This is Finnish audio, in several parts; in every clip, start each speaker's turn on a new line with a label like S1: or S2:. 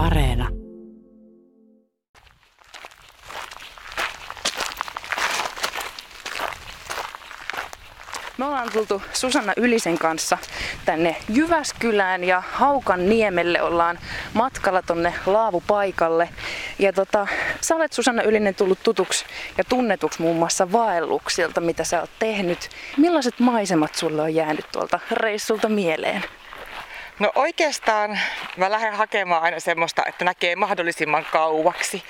S1: Areena. Me ollaan tultu Susanna Ylisen kanssa tänne Jyväskylään ja Haukan niemelle ollaan matkalla tonne laavupaikalle. Ja tota, sä olet Susanna Ylinen tullut tutuksi ja tunnetuksi muun muassa vaelluksilta, mitä sä oot tehnyt. Millaiset maisemat sulle on jäänyt tuolta reissulta mieleen?
S2: No oikeastaan mä lähden hakemaan aina semmoista, että näkee mahdollisimman kauaksi.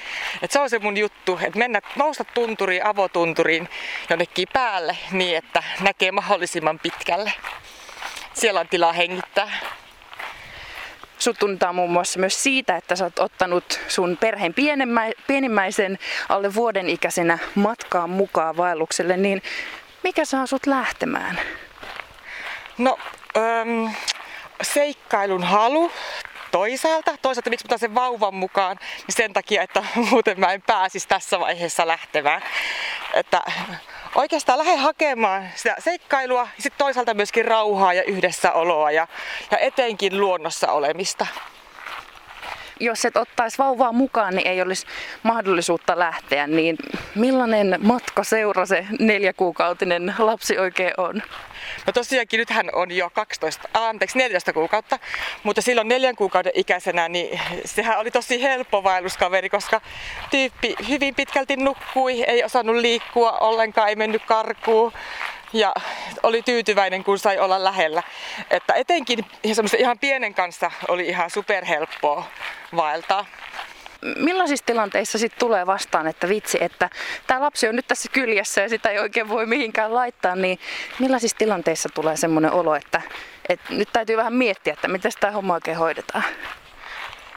S2: Et se on se mun juttu, että mennä, nousta tunturiin, avotunturiin jonnekin päälle niin, että näkee mahdollisimman pitkälle. Siellä on tilaa hengittää.
S1: Sut tunnetaan muun muassa myös siitä, että sä oot ottanut sun perheen pienimmäisen alle vuoden ikäisenä matkaan mukaan vaellukselle, niin mikä saa sut lähtemään?
S2: No, seikkailun halu toisaalta. Toisaalta miksi mä sen vauvan mukaan, niin sen takia, että muuten mä en pääsisi tässä vaiheessa lähtemään. Että oikeastaan lähden hakemaan sitä seikkailua ja sitten toisaalta myöskin rauhaa ja yhdessäoloa ja, ja etenkin luonnossa olemista
S1: jos et ottaisi vauvaa mukaan, niin ei olisi mahdollisuutta lähteä, niin millainen matka seura se neljäkuukautinen lapsi oikein on?
S2: No tosiaankin nythän on jo 12, anteeksi 14 kuukautta, mutta silloin neljän kuukauden ikäisenä, niin sehän oli tosi helppo vaelluskaveri, koska tyyppi hyvin pitkälti nukkui, ei osannut liikkua ollenkaan, ei mennyt karkuun ja oli tyytyväinen, kun sai olla lähellä. Että etenkin ihan pienen kanssa oli ihan superhelppoa vaeltaa.
S1: Millaisissa tilanteissa sitten tulee vastaan, että vitsi, että tämä lapsi on nyt tässä kyljessä ja sitä ei oikein voi mihinkään laittaa, niin millaisissa tilanteissa tulee semmoinen olo, että, että nyt täytyy vähän miettiä, että miten tämä homma oikein hoidetaan?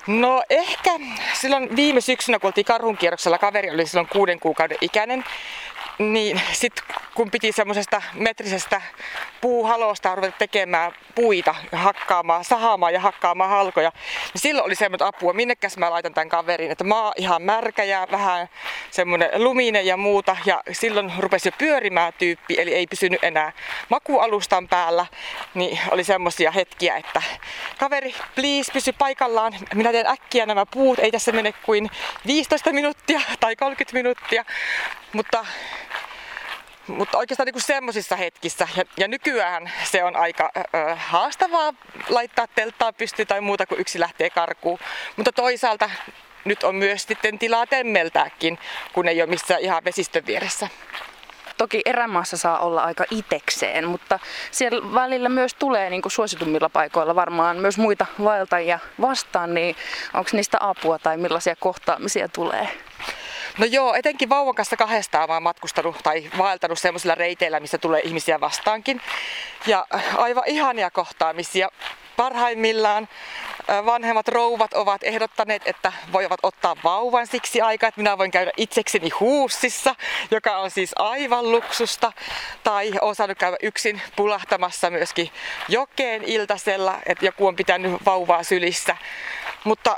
S2: No ehkä silloin viime syksynä, kun oltiin karhunkierroksella, kaveri oli silloin kuuden kuukauden ikäinen, niin sitten kun piti semmoisesta metrisestä puuhalosta ruveta tekemään puita, hakkaamaan, sahaamaan ja hakkaamaan halkoja, niin silloin oli semmoinen apua, minnekäs mä laitan tämän kaverin, että maa ihan märkä ja vähän semmoinen luminen ja muuta, ja silloin rupesi jo pyörimään tyyppi, eli ei pysynyt enää makualustan päällä, niin oli semmoisia hetkiä, että kaveri, please, pysy paikallaan, minä teen äkkiä nämä puut, ei tässä mene kuin 15 minuuttia tai 30 minuuttia, mutta mutta oikeastaan niin semmoisissa hetkissä. Ja, ja nykyään se on aika ö, haastavaa laittaa telttaa pystyyn tai muuta kuin yksi lähtee karkuun. Mutta toisaalta nyt on myös sitten tilaa temmeltääkin, kun ei ole missään ihan vesistön vieressä.
S1: Toki erämaassa saa olla aika itekseen, mutta siellä välillä myös tulee niin kuin suositummilla paikoilla varmaan myös muita vaeltajia vastaan, niin onko niistä apua tai millaisia kohtaamisia tulee?
S2: No joo, etenkin vauvan kanssa kahdestaan oon matkustanut tai vaeltanut semmoisilla reiteillä, missä tulee ihmisiä vastaankin. Ja aivan ihania kohtaamisia. Parhaimmillaan vanhemmat rouvat ovat ehdottaneet, että voivat ottaa vauvan siksi aikaa, että minä voin käydä itsekseni huussissa, joka on siis aivan luksusta. Tai olen saanut käydä yksin pulahtamassa myöskin jokeen iltasella, että joku on pitänyt vauvaa sylissä. Mutta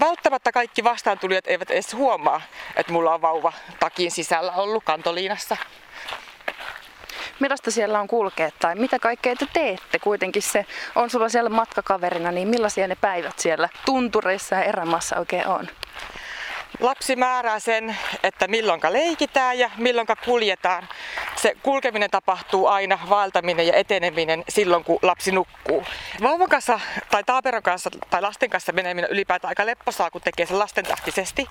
S2: välttämättä kaikki vastaantulijat eivät edes huomaa, että mulla on vauva takin sisällä ollut kantoliinassa.
S1: Millaista siellä on kulkea tai mitä kaikkea te teette? Kuitenkin se on sulla siellä matkakaverina, niin millaisia ne päivät siellä tuntureissa ja erämaassa oikein on?
S2: Lapsi määrää sen, että milloinka leikitään ja milloinka kuljetaan. Se kulkeminen tapahtuu aina, vaeltaminen ja eteneminen silloin, kun lapsi nukkuu. Vauvan kanssa tai taaperon kanssa tai lasten kanssa meneminen ylipäätään aika lepposaa, kun tekee sen lastentahtisesti.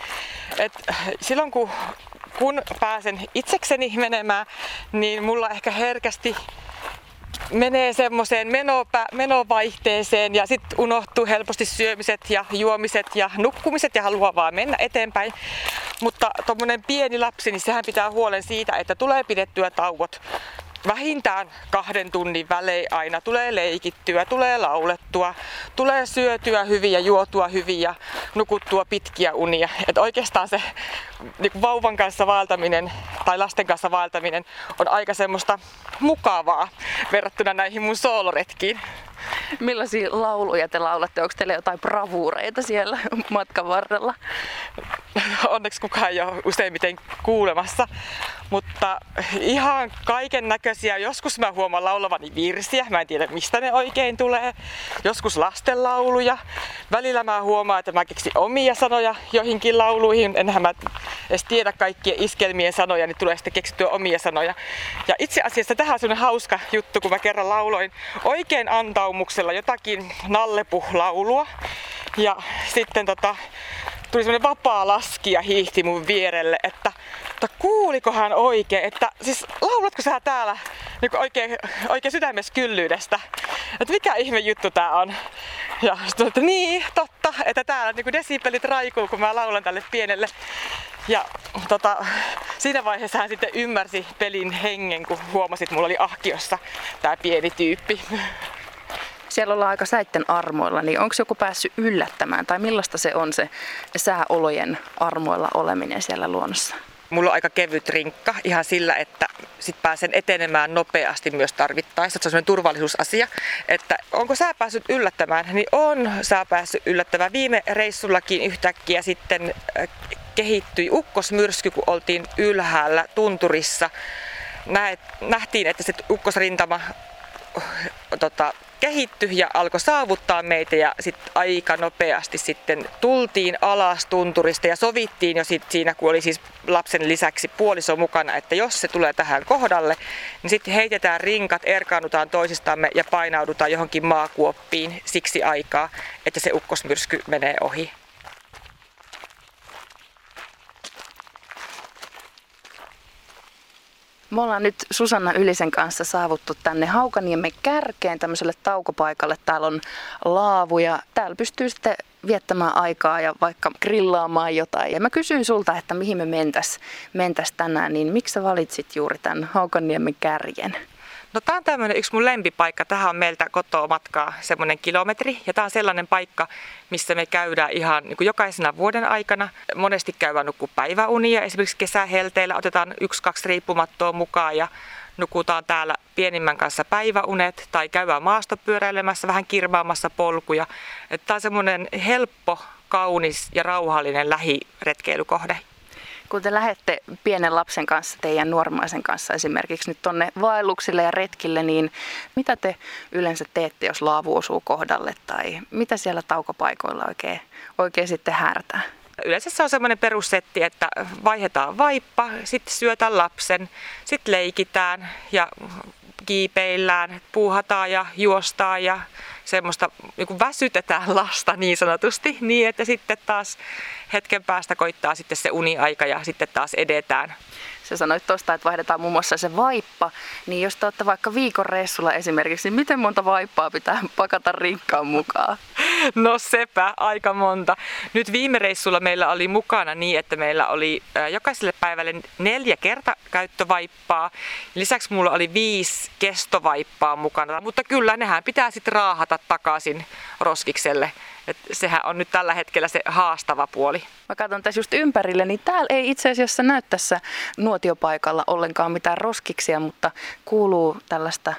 S2: Et silloin kun, kun pääsen itsekseni menemään, niin mulla ehkä herkästi menee semmoiseen menopä, menovaihteeseen ja sitten unohtuu helposti syömiset ja juomiset ja nukkumiset ja haluaa vaan mennä eteenpäin. Mutta tuommoinen pieni lapsi, niin sehän pitää huolen siitä, että tulee pidettyä tauot vähintään kahden tunnin välein aina tulee leikittyä, tulee laulettua, tulee syötyä hyvin ja juotua hyvin ja nukuttua pitkiä unia. Et oikeastaan se niin vauvan kanssa vaeltaminen tai lasten kanssa vaeltaminen on aika semmoista mukavaa verrattuna näihin mun sooloretkiin.
S1: Millaisia lauluja te laulatte? Onko teillä jotain bravuureita siellä matkan varrella?
S2: Onneksi kukaan ei ole useimmiten kuulemassa, mutta ihan kaiken näköisiä. Joskus mä huomaan laulavani virsiä, mä en tiedä mistä ne oikein tulee. Joskus lastenlauluja. Välillä mä huomaan, että mä keksin omia sanoja joihinkin lauluihin. Enhän mä edes tiedä kaikkien iskelmien sanoja, niin tulee sitten keksittyä omia sanoja. Ja itse asiassa tähän on sellainen hauska juttu, kun mä kerran lauloin oikein antaumuksella jotakin nallepuhlaulua. Ja sitten tota, tuli semmoinen vapaa laskija hiihti mun vierelle, että, että kuuliko hän oikein, että siis laulatko sä täällä niin oikein, oikein sydämessä kyllyydestä, että mikä ihme juttu tää on. Ja sitten että niin, totta, että täällä niin desipelit raikuu, kun mä laulan tälle pienelle. Ja tota, siinä vaiheessa hän sitten ymmärsi pelin hengen, kun huomasi, että mulla oli ahkiossa tää pieni tyyppi
S1: siellä ollaan aika säitten armoilla, niin onko joku päässyt yllättämään tai millaista se on se sääolojen armoilla oleminen siellä luonnossa?
S2: Mulla on aika kevyt rinkka ihan sillä, että sit pääsen etenemään nopeasti myös tarvittaessa. Se on sellainen turvallisuusasia, että onko sä päässyt yllättämään? Niin on sä päässyt yllättämään. Viime reissullakin yhtäkkiä sitten äh, kehittyi ukkosmyrsky, kun oltiin ylhäällä tunturissa. Nähtiin, että se ukkosrintama tota, kehittyi ja alkoi saavuttaa meitä ja sitten aika nopeasti sitten tultiin alas tunturista ja sovittiin jo sit siinä, kun oli siis lapsen lisäksi puoliso mukana, että jos se tulee tähän kohdalle, niin sitten heitetään rinkat, erkaannutaan toisistamme ja painaudutaan johonkin maakuoppiin siksi aikaa, että se ukkosmyrsky menee ohi.
S1: Me ollaan nyt Susanna Ylisen kanssa saavuttu tänne Haukaniemen kärkeen tämmöiselle taukopaikalle. Täällä on laavuja. Täällä pystyy sitten viettämään aikaa ja vaikka grillaamaan jotain. Ja mä kysyin sulta, että mihin me mentäs, mentäs tänään, niin miksi sä valitsit juuri tämän Haukaniemen kärjen?
S2: No tämä on tämmöinen yksi mun lempipaikka. Tähän on meiltä kotoa matkaa semmoinen kilometri. Ja tämä on sellainen paikka, missä me käydään ihan niin kuin jokaisena vuoden aikana. Monesti käydään nukkuu päiväunia. Esimerkiksi kesähelteillä otetaan yksi, kaksi riippumattoa mukaan ja nukutaan täällä pienimmän kanssa päiväunet tai käydään maastopyöräilemässä, vähän kirmaamassa polkuja. Tämä on semmoinen helppo, kaunis ja rauhallinen lähiretkeilykohde
S1: kun te lähette pienen lapsen kanssa, teidän nuormaisen kanssa esimerkiksi nyt tonne vaelluksille ja retkille, niin mitä te yleensä teette, jos laavu osuu kohdalle tai mitä siellä taukopaikoilla oikein, oikein sitten härtää?
S2: Yleensä se on semmoinen perussetti, että vaihdetaan vaippa, sitten syötään lapsen, sitten leikitään ja kiipeillään, puuhataan ja juostaan ja semmoista niin väsytetään lasta niin sanotusti, niin että sitten taas hetken päästä koittaa sitten se uniaika ja sitten taas edetään.
S1: Sä sanoit tuosta, että vaihdetaan muun muassa se vaippa, niin jos te olette vaikka viikon reissulla esimerkiksi, niin miten monta vaippaa pitää pakata rinkkaan mukaan?
S2: No sepä, aika monta. Nyt viime reissulla meillä oli mukana niin, että meillä oli jokaiselle päivälle neljä kertakäyttövaippaa. Lisäksi mulla oli viisi kestovaippaa mukana, mutta kyllä nehän pitää sitten raahata takaisin roskikselle. Et sehän on nyt tällä hetkellä se haastava puoli.
S1: Mä katson tässä just ympärille, niin täällä ei itse asiassa näy tässä nuotiopaikalla ollenkaan mitään roskiksia, mutta kuuluu tällaista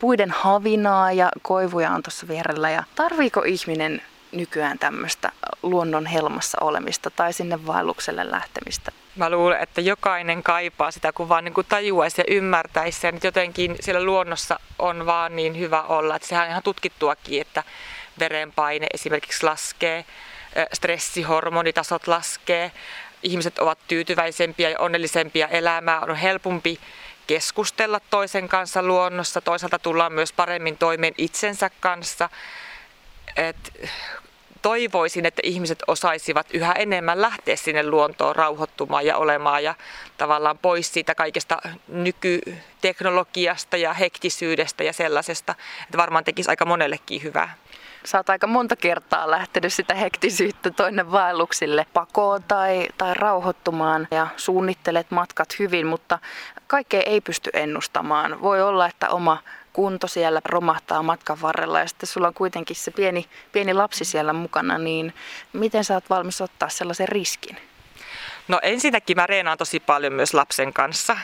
S1: puiden havinaa ja koivuja on tuossa vierellä. Ja tarviiko ihminen nykyään tämmöistä luonnon helmassa olemista tai sinne vaellukselle lähtemistä?
S2: Mä luulen, että jokainen kaipaa sitä, kun vaan niin kuin tajuaisi ja ymmärtäisi sen, että jotenkin siellä luonnossa on vaan niin hyvä olla. Että sehän on ihan tutkittuakin, että verenpaine esimerkiksi laskee, stressihormonitasot laskee, ihmiset ovat tyytyväisempiä ja onnellisempia elämää, on helpompi keskustella toisen kanssa luonnossa, toisaalta tullaan myös paremmin toimeen itsensä kanssa. Et toivoisin, että ihmiset osaisivat yhä enemmän lähteä sinne luontoon rauhoittumaan ja olemaan ja tavallaan pois siitä kaikesta nykyteknologiasta ja hektisyydestä ja sellaisesta, että varmaan tekisi aika monellekin hyvää.
S1: Sä oot aika monta kertaa lähtenyt sitä hektisyyttä toinen vaelluksille pakoon tai, tai rauhoittumaan ja suunnittelet matkat hyvin, mutta kaikkea ei pysty ennustamaan. Voi olla, että oma kunto siellä romahtaa matkan varrella ja sitten sulla on kuitenkin se pieni, pieni lapsi siellä mukana, niin miten sä oot valmis ottaa sellaisen riskin?
S2: No ensinnäkin mä reenaan tosi paljon myös lapsen kanssa.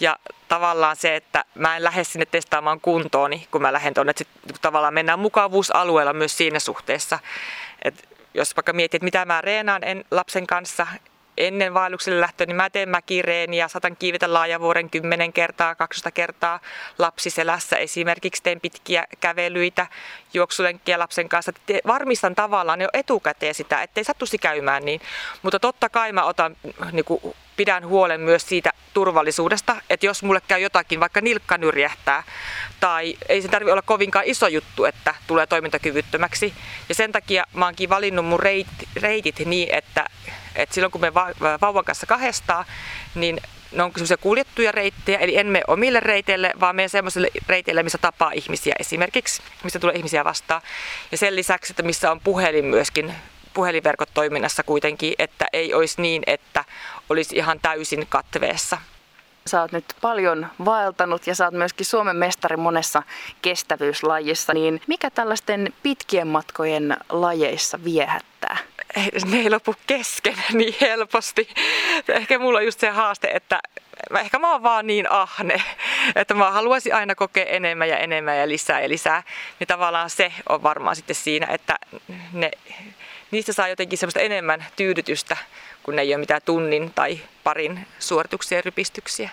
S2: Ja tavallaan se, että mä en lähde sinne testaamaan kuntooni, kun mä lähden tuonne. Sit, tavallaan mennään mukavuusalueella myös siinä suhteessa. Että jos vaikka mietit, että mitä mä reenaan en, lapsen kanssa, ennen vaellukselle lähtöä, niin mä teen mäkireeniä, saatan kiivetä laajavuoren 10 kertaa, 12 kertaa lapsiselässä. Esimerkiksi teen pitkiä kävelyitä, juoksulenkkiä lapsen kanssa. Varmistan tavallaan jo etukäteen sitä, ettei sattuisi käymään niin. Mutta totta kai mä otan niin kuin, pidän huolen myös siitä turvallisuudesta, että jos mulle käy jotakin, vaikka nilkka nyrjähtää, tai ei se tarvitse olla kovinkaan iso juttu, että tulee toimintakyvyttömäksi. Ja sen takia mä oonkin valinnut mun reitit, reitit niin, että, että silloin kun me vauvan kanssa kahdestaan, niin ne on semmoisia kuljettuja reittejä, eli en mene omille reiteille, vaan menen semmoisille reiteille, missä tapaa ihmisiä esimerkiksi, missä tulee ihmisiä vastaan. Ja sen lisäksi, että missä on puhelin myöskin puhelinverkot toiminnassa kuitenkin, että ei olisi niin, että olisi ihan täysin katveessa.
S1: Sä oot nyt paljon vaeltanut ja sä oot myöskin Suomen mestari monessa kestävyyslajissa, niin mikä tällaisten pitkien matkojen lajeissa viehättää?
S2: Ne ei lopu kesken niin helposti. Ehkä mulla on just se haaste, että ehkä mä oon vaan niin ahne, että mä haluaisin aina kokea enemmän ja enemmän ja lisää ja lisää. Niin tavallaan se on varmaan sitten siinä, että ne niistä saa jotenkin semmoista enemmän tyydytystä, kun ne ei ole mitään tunnin tai parin suorituksia ja rypistyksiä.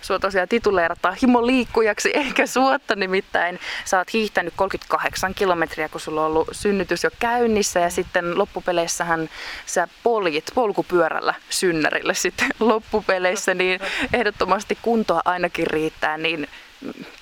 S1: Sua tosiaan tituleerataan himoliikkujaksi, eikä suotta nimittäin. Sä oot hiihtänyt 38 kilometriä, kun sulla on ollut synnytys jo käynnissä ja sitten loppupeleissähän sä poljit polkupyörällä synnärille sitten loppupeleissä, niin ehdottomasti kuntoa ainakin riittää, niin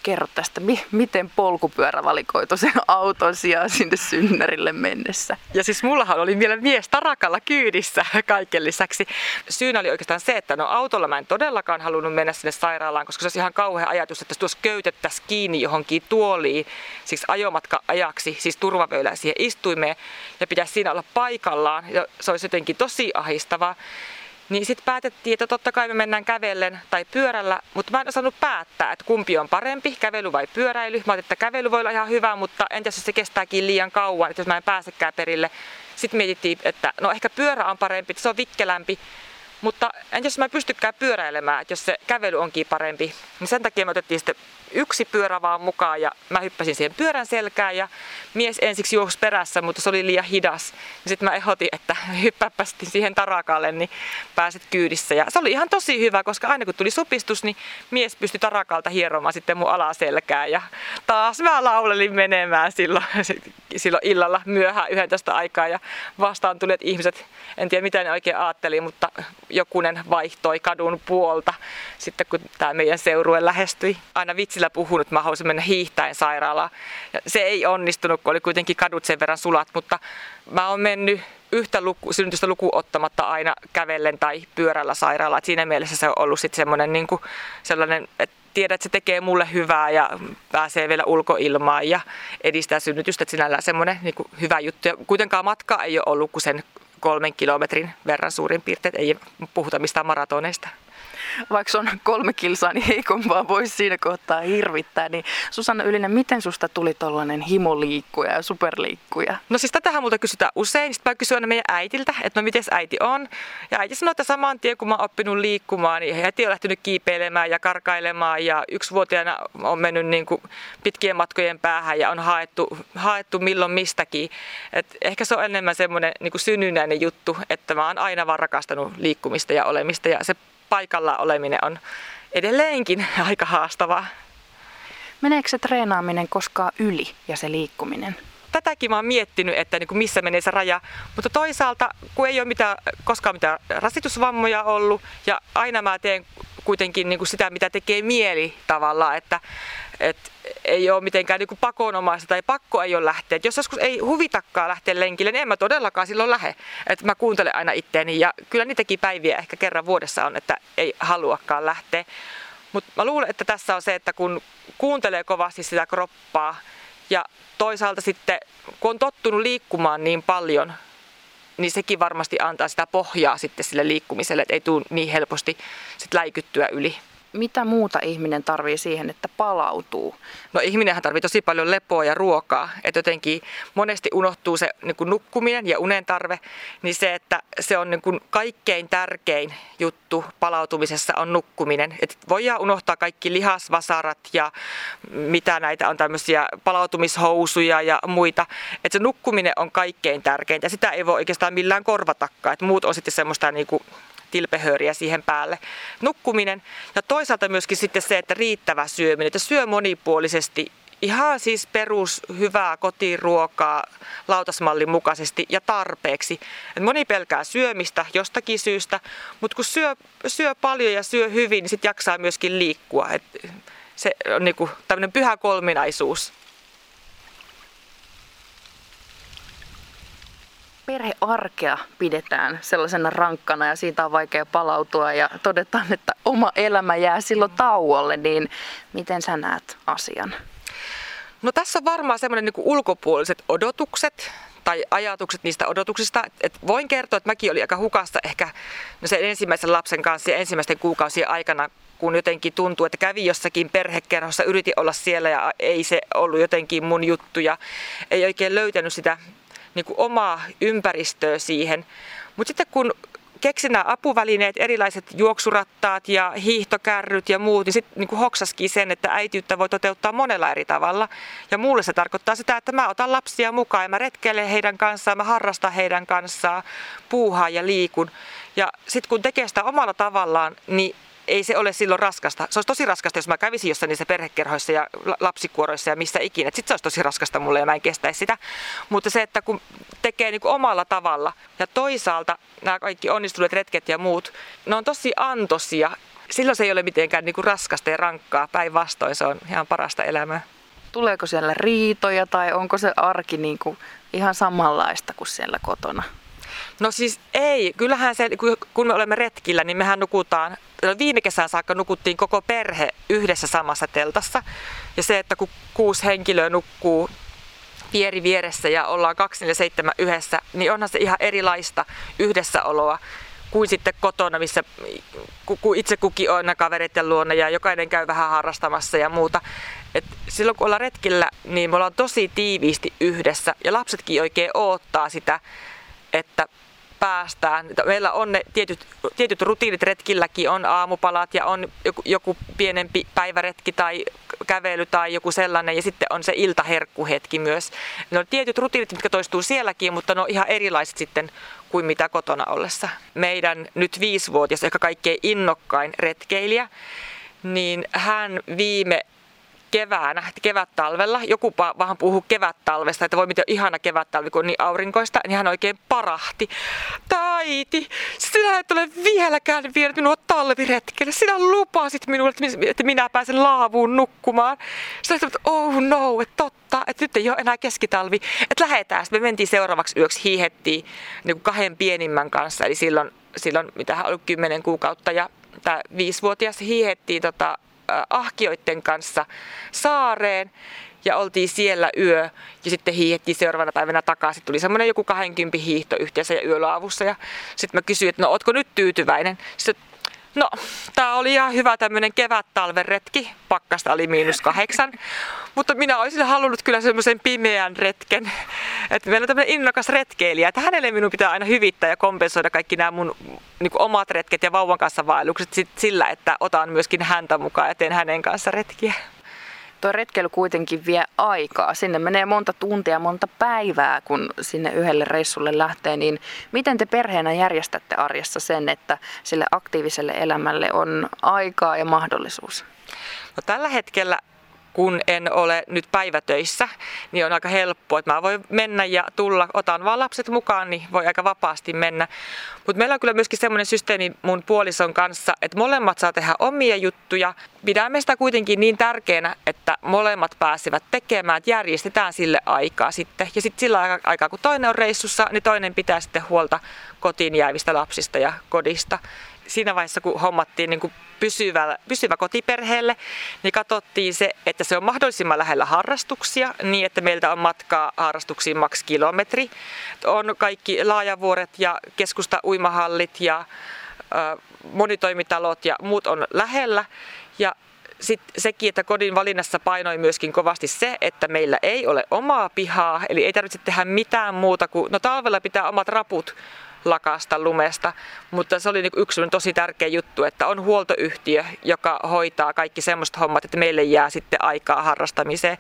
S1: kerro tästä, miten polkupyörä valikoitu sen auton sijaan sinne synnärille mennessä.
S2: Ja siis mullahan oli vielä mies tarakalla kyydissä kaiken lisäksi. Syynä oli oikeastaan se, että no autolla mä en todellakaan halunnut mennä sinne sairaalaan, koska se olisi ihan kauhea ajatus, että tuossa köytettäisiin kiinni johonkin tuoliin, siis ajomatka ajaksi, siis turvavöylää siihen istuimeen ja pitäisi siinä olla paikallaan. Ja se olisi jotenkin tosi ahistavaa. Niin sitten päätettiin, että totta kai me mennään kävellen tai pyörällä, mutta mä en osannut päättää, että kumpi on parempi, kävely vai pyöräily. Mä ajattelin, että kävely voi olla ihan hyvä, mutta entäs jos se kestääkin liian kauan, että jos mä en pääsekään perille. Sitten mietittiin, että no ehkä pyörä on parempi, että se on vikkelämpi, mutta jos mä pystykään pyöräilemään, että jos se kävely onkin parempi, niin sen takia me otettiin sitten yksi pyörä vaan mukaan ja mä hyppäsin siihen pyörän selkään ja mies ensiksi juoksi perässä, mutta se oli liian hidas. Sitten mä ehdotin, että hyppääpäs siihen tarakalle, niin pääset kyydissä. Ja se oli ihan tosi hyvä, koska aina kun tuli supistus, niin mies pystyi tarakalta hieromaan sitten mun alaselkää. Ja taas mä laulelin menemään silloin, silloin illalla myöhään 11 aikaa ja vastaan tulet ihmiset, en tiedä mitä ne oikein ajatteli, mutta jokunen vaihtoi kadun puolta sitten kun tämä meidän seurue lähestyi. Aina vitsillä puhunut, että mä haluaisin mennä hiihtäen sairaalaan. Ja se ei onnistunut, kun oli kuitenkin kadut sen verran sulat, mutta mä oon mennyt yhtä luku, synnytystä luku ottamatta aina kävellen tai pyörällä sairaalaan. Et siinä mielessä se on ollut sitten semmoinen niin sellainen, että tiedät, että se tekee mulle hyvää ja pääsee vielä ulkoilmaan ja edistää synnytystä. Että sinällään semmoinen niin hyvä juttu. Ja kuitenkaan matka ei ole ollut kuin sen kolmen kilometrin verran suurin piirtein, ei puhuta mistään maratoneista
S1: vaikka on kolme kilsaa, niin heikompaa voisi siinä kohtaa hirvittää. Niin Susanna Ylinen, miten susta tuli tollainen himoliikkuja ja superliikkuja?
S2: No siis tätähän multa kysytään usein. Sitten mä kysyn aina meidän äitiltä, että no miten äiti on. Ja äiti sanoi, että saman tien kun mä oon oppinut liikkumaan, niin heti on lähtenyt kiipeilemään ja karkailemaan. Ja yksivuotiaana on mennyt niin kuin pitkien matkojen päähän ja on haettu, haettu milloin mistäkin. Et ehkä se on enemmän semmoinen niin synnynnäinen juttu, että mä oon aina vaan rakastanut liikkumista ja olemista. Ja se paikalla oleminen on edelleenkin aika haastavaa.
S1: Meneekö se treenaaminen koskaan yli ja se liikkuminen?
S2: Tätäkin mä oon miettinyt, että niin kuin missä menee se raja, mutta toisaalta kun ei ole mitään, koskaan mitään rasitusvammoja ollut ja aina mä teen kuitenkin niin kuin sitä, mitä tekee mieli tavallaan, että, että ei ole mitenkään niin pakonomaista tai pakko ei ole lähteä. Et jos joskus ei huvitakaan lähteä lenkille, niin en mä todellakaan silloin lähde. Et mä kuuntelen aina itteeni ja kyllä niitäkin päiviä ehkä kerran vuodessa on, että ei haluakaan lähteä. Mutta mä luulen, että tässä on se, että kun kuuntelee kovasti sitä kroppaa ja toisaalta sitten kun on tottunut liikkumaan niin paljon, niin sekin varmasti antaa sitä pohjaa sitten sille liikkumiselle, että ei tule niin helposti sit läikyttyä yli.
S1: Mitä muuta ihminen tarvii siihen, että palautuu?
S2: No ihminenhän tarvitsee tosi paljon lepoa ja ruokaa. Että jotenkin monesti unohtuu se niin kuin nukkuminen ja unen tarve, niin se, että se on niin kuin kaikkein tärkein juttu palautumisessa on nukkuminen. Et voidaan unohtaa kaikki lihasvasarat ja mitä näitä on tämmöisiä palautumishousuja ja muita. Että se nukkuminen on kaikkein tärkeintä. Sitä ei voi oikeastaan millään korvatakaan. Et muut on sitten semmoista niin kuin tilpehööriä siihen päälle. Nukkuminen ja toisaalta myöskin sitten se, että riittävä syöminen, että syö monipuolisesti ihan siis perus hyvää kotiruokaa lautasmallin mukaisesti ja tarpeeksi. Et moni pelkää syömistä jostakin syystä, mutta kun syö, syö paljon ja syö hyvin, niin sitten jaksaa myöskin liikkua. Et se on niinku tämmöinen pyhä kolminaisuus.
S1: Perhearkea pidetään sellaisena rankkana ja siitä on vaikea palautua ja todetaan, että oma elämä jää silloin tauolle, niin miten sä näet asian?
S2: No tässä on varmaan semmoinen niin ulkopuoliset odotukset tai ajatukset niistä odotuksista. Et voin kertoa, että mäkin olin aika hukassa ehkä no sen ensimmäisen lapsen kanssa ja ensimmäisten kuukausien aikana, kun jotenkin tuntuu, että kävi jossakin perhekerhossa, yritin olla siellä ja ei se ollut jotenkin mun juttu ja ei oikein löytänyt sitä niin kuin omaa ympäristöä siihen. Mutta sitten kun keksin nämä apuvälineet, erilaiset juoksurattaat ja hiihtokärryt ja muut, niin sitten niin hoksaskin sen, että äitiyttä voi toteuttaa monella eri tavalla. Ja mulle se tarkoittaa sitä, että mä otan lapsia mukaan ja mä retkeilen heidän kanssaan, mä harrastan heidän kanssaan, puuhaan ja liikun. Ja sitten kun tekee sitä omalla tavallaan, niin ei se ole silloin raskasta. Se olisi tosi raskasta, jos mä kävisin jossain niissä perhekerhoissa ja lapsikuoroissa ja missä ikinä. Sitten se olisi tosi raskasta mulle ja mä en kestäisi sitä. Mutta se, että kun tekee niin kuin omalla tavalla ja toisaalta nämä kaikki onnistuneet retket ja muut, ne on tosi antosia. Silloin se ei ole mitenkään niin kuin raskasta ja rankkaa. Päinvastoin se on ihan parasta elämää.
S1: Tuleeko siellä riitoja tai onko se arki niin kuin ihan samanlaista kuin siellä kotona?
S2: No siis ei. Kyllähän se, kun me olemme retkillä, niin mehän nukutaan viime kesän saakka nukuttiin koko perhe yhdessä samassa teltassa. Ja se, että kun kuusi henkilöä nukkuu vieri vieressä ja ollaan 247 yhdessä, niin onhan se ihan erilaista yhdessäoloa kuin sitten kotona, missä itse kukin on kavereiden luona ja jokainen käy vähän harrastamassa ja muuta. Et silloin kun ollaan retkillä, niin me ollaan tosi tiiviisti yhdessä ja lapsetkin oikein odottaa sitä, että päästään. Meillä on ne tietyt, tietyt rutiinit retkilläkin, on aamupalat ja on joku, joku pienempi päiväretki tai kävely tai joku sellainen ja sitten on se iltaherkkuhetki myös. Ne on tietyt rutiinit, mitkä toistuu sielläkin, mutta ne on ihan erilaiset sitten kuin mitä kotona ollessa. Meidän nyt viisivuotias, ehkä kaikkein innokkain retkeilijä, niin hän viime keväänä, kevät-talvella, joku vähän puhuu kevät-talvesta, että voi miten ihana kevät-talvi, kun on niin aurinkoista, niin hän oikein parahti. Taiti, sinä et ole vieläkään vienyt minua talviretkelle. Sinä lupasit minulle, että minä pääsen laavuun nukkumaan. Sitten että oh no, että totta, että nyt ei ole enää keskitalvi. Että lähetään. Sitten me mentiin seuraavaksi yöksi, hiihettiin niin kahden pienimmän kanssa, eli silloin, silloin mitä hän oli kymmenen kuukautta ja tämä viisivuotias hiihettiin tota, ahkioiden kanssa saareen ja oltiin siellä yö ja sitten hiihettiin seuraavana päivänä takaisin. Tuli semmoinen joku 20 hiihto yhteensä ja yölaavussa ja sitten mä kysyin, että no ootko nyt tyytyväinen? Sitten No, tämä oli ihan hyvä tämmöinen kevät-talven retki. Pakkasta oli miinus kahdeksan. Mutta minä olisin halunnut kyllä semmoisen pimeän retken. Että meillä on tämmöinen innokas retkeilijä. Että hänelle minun pitää aina hyvittää ja kompensoida kaikki nämä mun niin omat retket ja vauvan kanssa vaellukset sillä, että otan myöskin häntä mukaan ja teen hänen kanssa retkiä
S1: tuo retkeily kuitenkin vie aikaa. Sinne menee monta tuntia, monta päivää, kun sinne yhdelle reissulle lähtee. Niin miten te perheenä järjestätte arjessa sen, että sille aktiiviselle elämälle on aikaa ja mahdollisuus?
S2: No, tällä hetkellä kun en ole nyt päivätöissä, niin on aika helppoa, että mä voin mennä ja tulla, otan vaan lapset mukaan, niin voi aika vapaasti mennä. Mutta meillä on kyllä myöskin semmoinen systeemi mun puolison kanssa, että molemmat saa tehdä omia juttuja. Pidämme sitä kuitenkin niin tärkeänä, että molemmat pääsevät tekemään, että järjestetään sille aikaa sitten. Ja sitten sillä aikaa, kun toinen on reissussa, niin toinen pitää sitten huolta kotiin jäävistä lapsista ja kodista siinä vaiheessa, kun hommattiin niin kuin pysyvä, pysyvä kotiperheelle, niin katsottiin se, että se on mahdollisimman lähellä harrastuksia, niin että meiltä on matkaa harrastuksiin maks kilometri. On kaikki laajavuoret ja keskusta uimahallit ja monitoimitalot ja muut on lähellä. Ja sitten sekin, että kodin valinnassa painoi myöskin kovasti se, että meillä ei ole omaa pihaa, eli ei tarvitse tehdä mitään muuta kuin, no talvella pitää omat raput lakasta lumesta, mutta se oli niin yksi tosi tärkeä juttu, että on huoltoyhtiö, joka hoitaa kaikki semmoista hommat, että meille jää sitten aikaa harrastamiseen.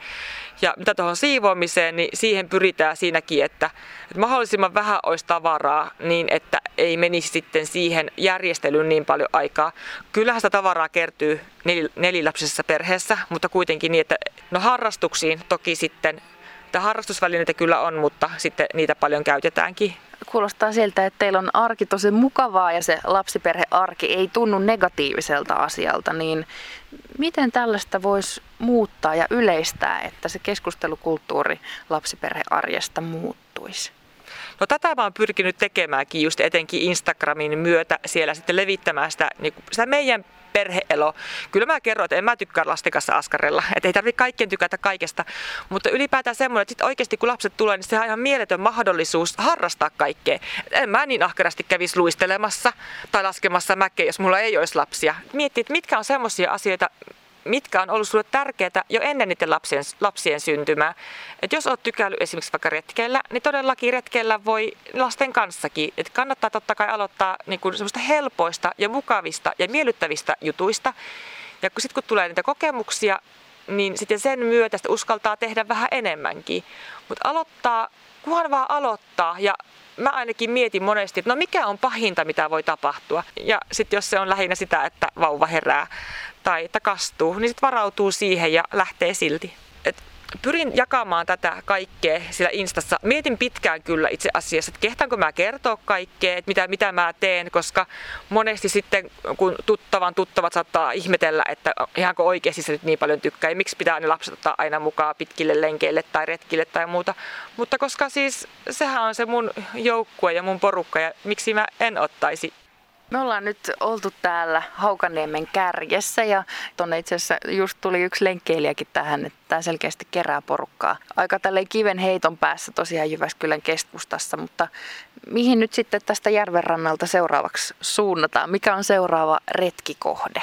S2: Ja mitä tuohon siivoamiseen, niin siihen pyritään siinäkin, että, että mahdollisimman vähän olisi tavaraa niin, että ei menisi sitten siihen järjestelyyn niin paljon aikaa. Kyllähän sitä tavaraa kertyy nel, nelilapsisessa perheessä, mutta kuitenkin niin, että no harrastuksiin toki sitten harrastusvälineitä kyllä on, mutta sitten niitä paljon käytetäänkin
S1: kuulostaa siltä, että teillä on arki tosi mukavaa ja se lapsiperhearki ei tunnu negatiiviselta asialta, niin miten tällaista voisi muuttaa ja yleistää, että se keskustelukulttuuri lapsiperhearjesta muuttuisi?
S2: No tätä mä oon pyrkinyt tekemäänkin just etenkin Instagramin myötä siellä sitten levittämään sitä, niin sitä meidän perheelo. Kyllä mä kerron, että en mä tykkää lasten kanssa askarella. Että ei tarvitse kaikkien tykätä kaikesta. Mutta ylipäätään semmoinen, että sit oikeasti kun lapset tulee, niin se on ihan mieletön mahdollisuus harrastaa kaikkea. En mä niin ahkerasti kävisi luistelemassa tai laskemassa mäkeä, jos mulla ei olisi lapsia. Miettii, että mitkä on semmoisia asioita, mitkä on ollut sulle tärkeää jo ennen niiden lapsien, lapsien syntymää. Et jos olet tykännyt esimerkiksi vaikka retkeillä, niin todellakin retkeillä voi lasten kanssakin. Et kannattaa totta kai aloittaa niin semmoista helpoista ja mukavista ja miellyttävistä jutuista. Ja kun sitten kun tulee niitä kokemuksia, niin sitten sen myötä sitä uskaltaa tehdä vähän enemmänkin. Mutta aloittaa, kunhan vaan aloittaa ja mä ainakin mietin monesti, että no mikä on pahinta, mitä voi tapahtua. Ja sitten jos se on lähinnä sitä, että vauva herää tai että kastuu, niin sitten varautuu siihen ja lähtee silti. Et pyrin jakamaan tätä kaikkea sillä Instassa. Mietin pitkään kyllä itse asiassa, että kehtaanko mä kertoa kaikkea, että mitä, mitä mä teen, koska monesti sitten kun tuttavan tuttavat saattaa ihmetellä, että ihanko oikeasti se nyt niin paljon tykkää ja miksi pitää ne lapset ottaa aina mukaan pitkille lenkeille tai retkille tai muuta. Mutta koska siis sehän on se mun joukkue ja mun porukka ja miksi mä en ottaisi
S1: me ollaan nyt oltu täällä Haukaniemen kärjessä ja tuonne itse asiassa just tuli yksi lenkkeilijäkin tähän, että tämä selkeästi kerää porukkaa. Aika tälleen kiven heiton päässä tosiaan Jyväskylän keskustassa, mutta mihin nyt sitten tästä järvenrannalta seuraavaksi suunnataan? Mikä on seuraava retkikohde?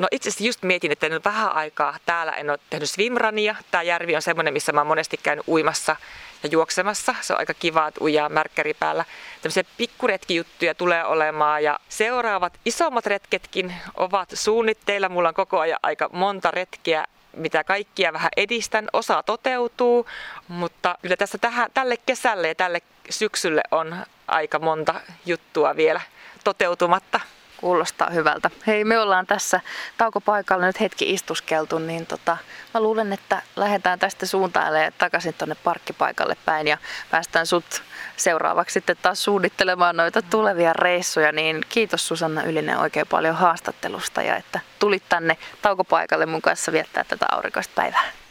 S2: No itse asiassa just mietin, että en vähän aikaa täällä en ole tehnyt swimrania. Tämä järvi on semmoinen, missä mä oon monesti käynyt uimassa ja juoksemassa. Se on aika kiva, että ujaa märkkäri päällä. Tämmöisiä pikkuretkijuttuja tulee olemaan ja seuraavat isommat retketkin ovat suunnitteilla. Mulla on koko ajan aika monta retkeä mitä kaikkia vähän edistän. Osa toteutuu, mutta kyllä tässä tähän, tälle kesälle ja tälle syksylle on aika monta juttua vielä toteutumatta.
S1: Kuulostaa hyvältä. Hei, me ollaan tässä taukopaikalla nyt hetki istuskeltu, niin tota, mä luulen, että lähdetään tästä suuntailemaan takaisin tuonne parkkipaikalle päin ja päästään sut seuraavaksi sitten taas suunnittelemaan noita tulevia reissuja. Niin kiitos Susanna Ylinen oikein paljon haastattelusta ja että tulit tänne taukopaikalle mun kanssa viettää tätä aurinkoista päivää.